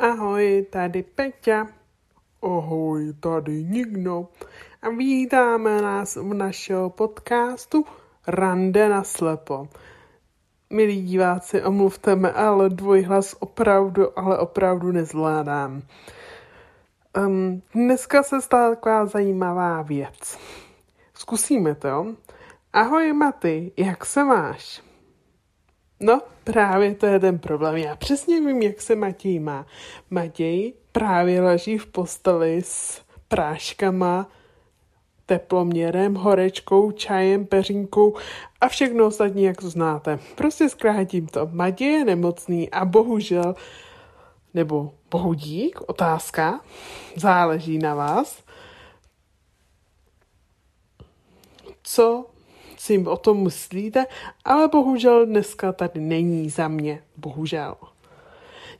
Ahoj, tady Peťa. Ahoj, tady Nikno. A vítáme nás u našeho podcastu Rande na slepo. Milí diváci, omluvte me, ale dvojhlas opravdu, ale opravdu nezvládám. Um, dneska se stala taková zajímavá věc. Zkusíme to. Ahoj Maty, jak se máš? No, právě to je ten problém. Já přesně vím, jak se Matěj má. Matěj právě leží v posteli s práškama, teploměrem, horečkou, čajem, peřínkou a všechno ostatní, jak to znáte. Prostě zkrátím to. Matěj je nemocný a bohužel, nebo bohudík, otázka, záleží na vás, co si o tom myslíte, ale bohužel dneska tady není za mě, bohužel.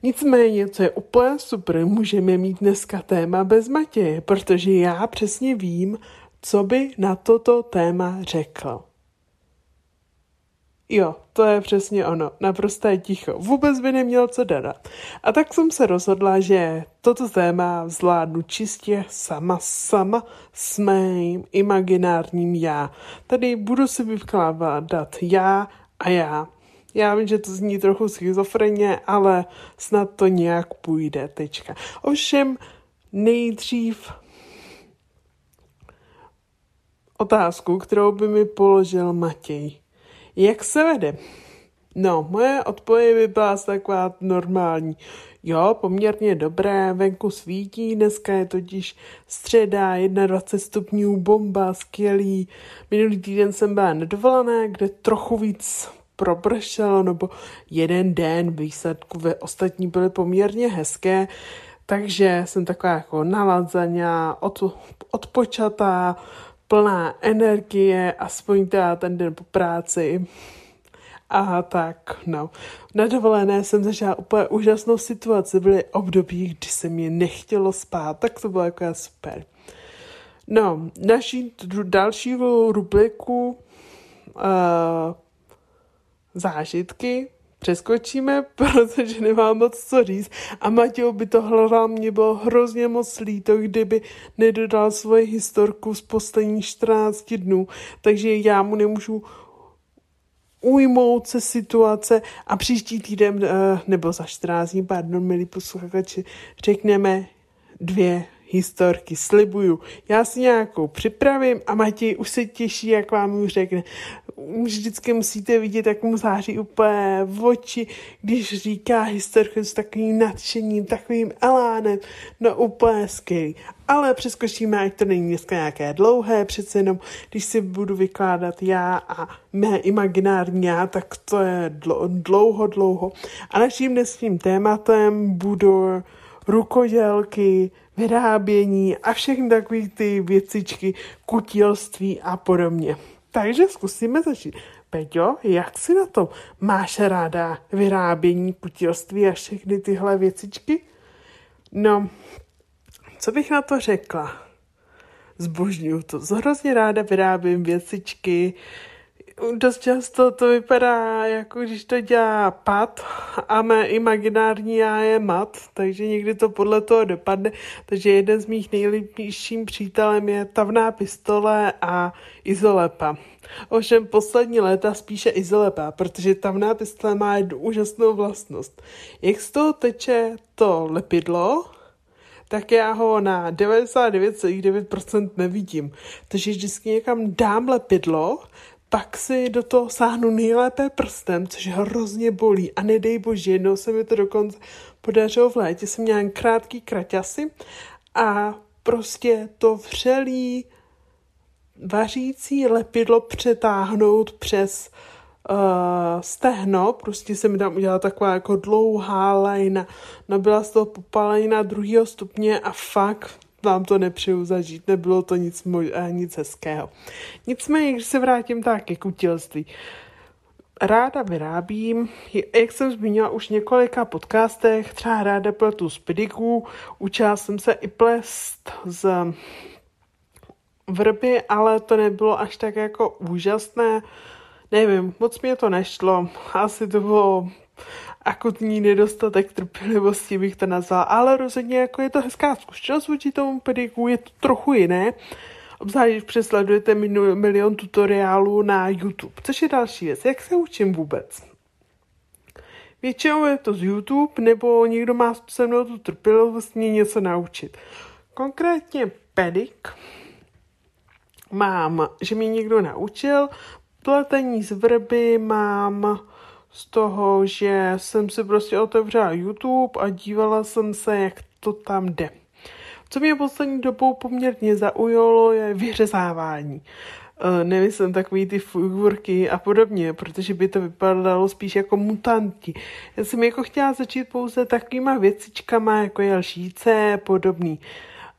Nicméně, co je úplně super, můžeme mít dneska téma bez Matěje, protože já přesně vím, co by na toto téma řekl. Jo, to je přesně ono, naprosté ticho. Vůbec by neměl co dodat. A tak jsem se rozhodla, že toto téma zvládnu čistě sama, sama s mým imaginárním já. Tady budu si vykládat já a já. Já vím, že to zní trochu schizofreně, ale snad to nějak půjde, tečka. Ovšem, nejdřív otázku, kterou by mi položil Matěj. Jak se vede? No, moje odpověď by byla taková normální. Jo, poměrně dobré, venku svítí, dneska je totiž středa, 21 stupňů, bomba, skvělý. Minulý týden jsem byla na dovolené, kde trochu víc propršelo, nebo jeden den výsledku ve ostatní byly poměrně hezké, takže jsem taková jako naladzaná, od, odpočatá, plná energie, aspoň teda ten den po práci. A tak, no. Na dovolené jsem zažila úplně úžasnou situaci. Byly období, kdy se mi nechtělo spát, tak to bylo jako super. No, naší další rubriku uh, zážitky přeskočíme, protože nemám moc co říct. A Matěj by to hledal, mě bylo hrozně moc líto, kdyby nedodal svoji historku z posledních 14 dnů, takže já mu nemůžu ujmout se situace a příští týden, eh, nebo za 14 dní, pardon, milí posluchači, řekneme dvě historky, slibuju. Já si nějakou připravím a Matěj už se těší, jak vám už řekne. Už vždycky musíte vidět, jak mu září úplně v oči, když říká historku s takovým nadšením, takovým elánem. No úplně skvělý. Ale přeskočíme, ať to není dneska nějaké dlouhé, přece jenom, když si budu vykládat já a mé imaginární já, tak to je dlouho, dlouho. A naším dnešním tématem budou rukodělky, vyrábění a všechny takové ty věcičky, kutilství a podobně. Takže zkusíme začít. Peťo, jak si na to? Máš ráda vyrábění, kutilství a všechny tyhle věcičky? No, co bych na to řekla? Zbožňuju to. Hrozně ráda vyrábím věcičky, dost často to vypadá, jako když to dělá pad a mé imaginární já je mat, takže někdy to podle toho dopadne. Takže jeden z mých nejlepším přítelem je tavná pistole a izolepa. Ovšem poslední léta spíše izolepa, protože tavná pistole má jednu úžasnou vlastnost. Jak z toho teče to lepidlo, tak já ho na 99,9% nevidím. Takže vždycky někam dám lepidlo, pak si do toho sáhnu nejlépe prstem, což hrozně bolí. A nedej bože, jednou se mi to dokonce podařilo v létě. Jsem měla krátký kraťasy a prostě to vřelý vařící lepidlo přetáhnout přes uh, stehno, prostě se mi tam udělala taková jako dlouhá lajna, no byla z toho popalena druhého stupně a fakt vám to nepřeju zažít, nebylo to nic, moj, eh, nic hezkého. Nicméně, když se vrátím tak ke kutilství, ráda vyrábím, jak jsem zmínila už v několika podcastech, třeba ráda pletu z pediku, učila jsem se i plést z vrby, ale to nebylo až tak jako úžasné. Nevím, moc mě to nešlo. Asi to bylo akutní nedostatek trpělivosti bych to nazvala, ale rozhodně jako je to hezká zkušenost vůči tomu pediku, je to trochu jiné, obzvlášť když přesledujete milion tutoriálů na YouTube, což je další věc, jak se učím vůbec. Většinou je to z YouTube, nebo někdo má se mnou tu trpělivost mě něco naučit. Konkrétně pedik mám, že mě někdo naučil, pletení z vrby mám z toho, že jsem si prostě otevřela YouTube a dívala jsem se, jak to tam jde. Co mě poslední dobou poměrně zaujalo, je vyřezávání. Uh, nemyslím takový ty figurky a podobně, protože by to vypadalo spíš jako mutanti. Já jsem jako chtěla začít pouze takovýma věcičkama, jako je lžíce, podobný.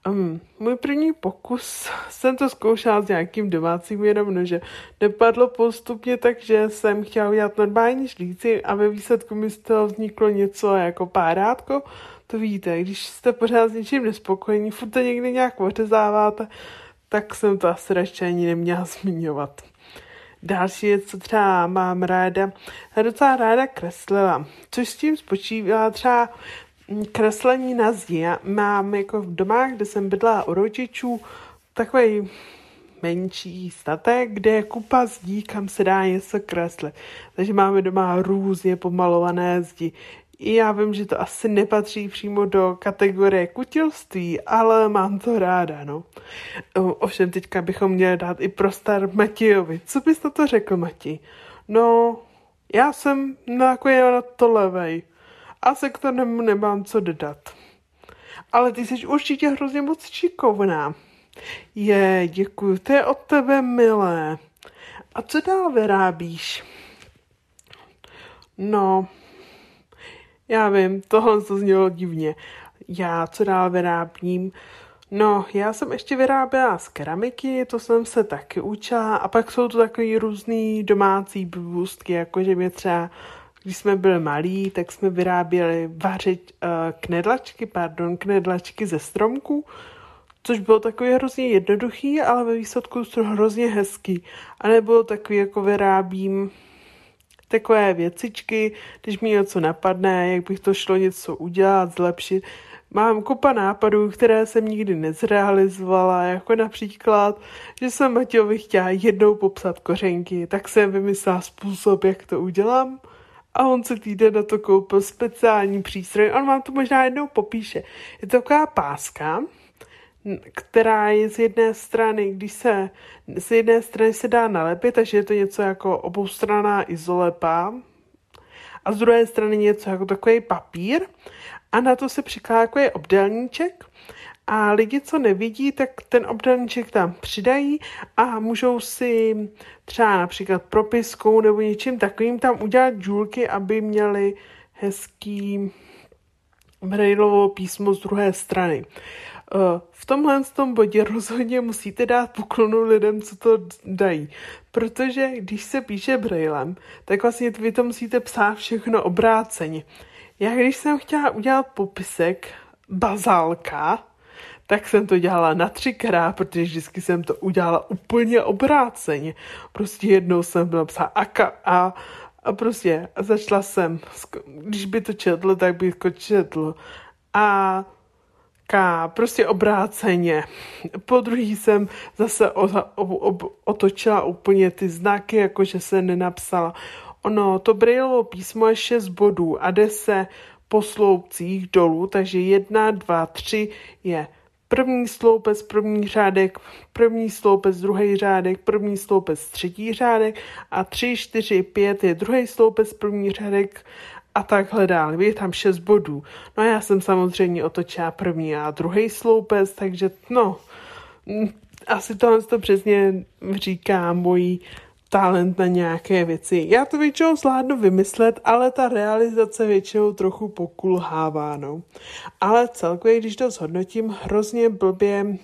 Um, můj první pokus jsem to zkoušela s nějakým domácím jenom nože. Nepadlo postupně, takže jsem chtěla udělat normální žlíci a ve výsledku mi z toho vzniklo něco jako párátko. To víte, když jste pořád s něčím nespokojení, furt to někdy nějak ořezáváte, tak jsem to asi radši ani neměla zmiňovat. Další věc, co třeba mám ráda, docela ráda kreslila, což s tím spočívá třeba kreslení na zdi. Já mám jako v domách, kde jsem bydla u rodičů, takový menší statek, kde je kupa zdí, kam se dá něco kreslit. Takže máme doma různě pomalované zdi. I já vím, že to asi nepatří přímo do kategorie kutilství, ale mám to ráda, no. Ovšem teďka bychom měli dát i prostor Matějovi. Co bys na to řekl, Mati? No, já jsem na, jako na to levej a se k tomu nemám co dodat. Ale ty jsi určitě hrozně moc šikovná. Je, děkuji, to je od tebe milé. A co dál vyrábíš? No, já vím, tohle to znělo divně. Já co dál vyrábím? No, já jsem ještě vyráběla z keramiky, to jsem se taky učila. A pak jsou to takový různý domácí bůstky, jakože mě třeba když jsme byli malí, tak jsme vyráběli vařit uh, knedlačky, pardon, knedlačky ze stromku, což bylo takový hrozně jednoduchý, ale ve výsledku hrozně hezký. A nebo takový jako vyrábím takové věcičky, když mi něco napadne, jak bych to šlo něco udělat, zlepšit. Mám kupa nápadů, které jsem nikdy nezrealizovala, jako například, že jsem Matějovi chtěla jednou popsat kořenky, tak jsem vymyslela způsob, jak to udělám a on se týden na to koupil speciální přístroj. On vám to možná jednou popíše. Je to taková páska, která je z jedné strany, když se z jedné strany se dá nalepit, takže je to něco jako oboustranná izolepa a z druhé strany něco jako takový papír a na to se přikládá takový obdelníček a lidi, co nevidí, tak ten obdelníček tam přidají a můžou si třeba například propiskou nebo něčím takovým tam udělat džůlky, aby měli hezký brailovo písmo z druhé strany. Eh, v tomhle tom bodě rozhodně musíte dát poklonu lidem, co to dají. Protože když se píše brailem, tak vlastně vy to musíte psát všechno obráceně. Já když jsem chtěla udělat popisek bazálka, tak jsem to dělala na třikrát, protože vždycky jsem to udělala úplně obráceně. Prostě jednou jsem byla psát aka a, a prostě začala jsem, když by to četl, tak by to četl. A K, prostě obráceně. Po druhý jsem zase o, o, o, otočila úplně ty znaky, jakože se nenapsala. Ono, to brailovo písmo je 6 bodů a jde se po sloupcích dolů, takže jedna, dva, tři je první sloupec, první řádek, první sloupec, druhý řádek, první sloupec, třetí řádek a tři, čtyři, pět je druhý sloupec, první řádek a takhle dál. Je tam šest bodů. No a já jsem samozřejmě otočila první a druhý sloupec, takže no, asi tohle to přesně říká mojí talent na nějaké věci. Já to většinou zvládnu vymyslet, ale ta realizace většinou trochu pokulhává, no. Ale celkově, když to zhodnotím, hrozně blbě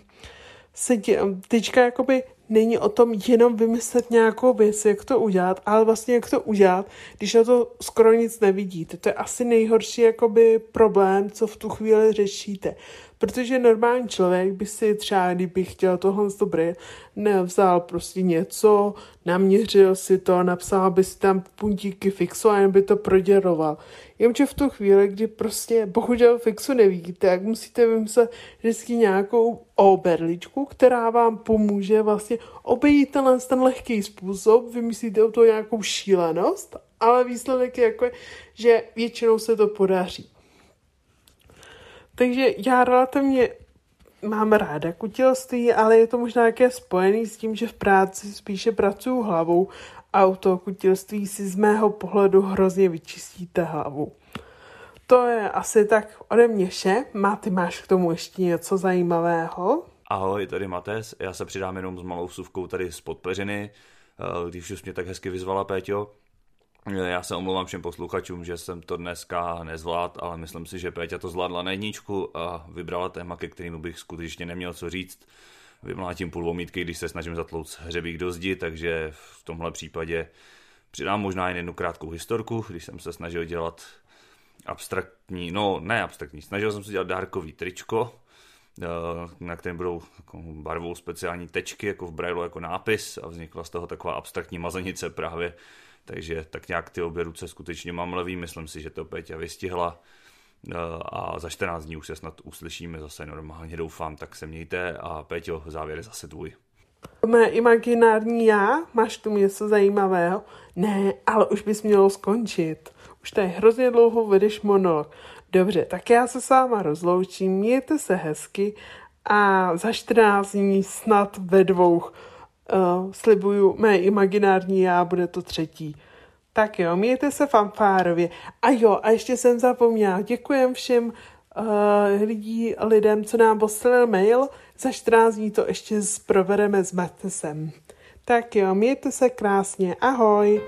se dě, teďka jakoby není o tom jenom vymyslet nějakou věc, jak to udělat, ale vlastně jak to udělat, když na to skoro nic nevidíte. To je asi nejhorší jakoby problém, co v tu chvíli řešíte. Protože normální člověk by si třeba, kdyby chtěl tohle dobré, nevzal prostě něco, naměřil si to, napsal by si tam puntíky fixu a jen by to proděroval. Jenže v tu chvíli, kdy prostě bohužel fixu nevidíte, tak musíte vymyslet vždycky nějakou oberličku, která vám pomůže vlastně obejít tenhle ten lehký způsob, vymyslíte o to nějakou šílenost, ale výsledek je jako, že většinou se to podaří. Takže já relativně mám ráda kutilství, ale je to možná také spojený s tím, že v práci spíše pracuju hlavou a u toho kutilství si z mého pohledu hrozně vyčistíte hlavu. To je asi tak ode mě vše. Má, ty máš k tomu ještě něco zajímavého? Ahoj, tady Mates. Já se přidám jenom s malou suvkou tady z podpeřiny, eh, když už mě tak hezky vyzvala Péťo. Já se omlouvám všem posluchačům, že jsem to dneska nezvlád, ale myslím si, že Péťa to zvládla na jedničku a vybrala téma, ke kterému bych skutečně neměl co říct. Vymlátím půl omítky, když se snažím zatlouc hřebík do zdi, takže v tomhle případě přidám možná jen jednu krátkou historku, když jsem se snažil dělat abstraktní, no ne abstraktní, snažil jsem se dělat dárkový tričko, eh, na kterém budou jako barvou speciální tečky, jako v Braille, jako nápis a vznikla z toho taková abstraktní mazanice právě takže tak nějak ty obě ruce skutečně mám levý, myslím si, že to Péťa vystihla eh, a za 14 dní už se snad uslyšíme zase normálně, doufám, tak se mějte a Péťo, závěr je zase tvůj. Mé imaginární já? Máš tu něco zajímavého? Ne, ale už bys mělo skončit. Už tady hrozně dlouho vedeš monolog. Dobře, tak já se s váma rozloučím, mějte se hezky a za 14 dní snad ve dvou Uh, slibuju, mé imaginární já bude to třetí. Tak jo, mějte se fanfárově. A jo, a ještě jsem zapomněla, děkujem všem uh, lidí, lidem, co nám poslali mail. Za 14 dní to ještě provedeme s Matesem. Tak jo, mějte se krásně. Ahoj.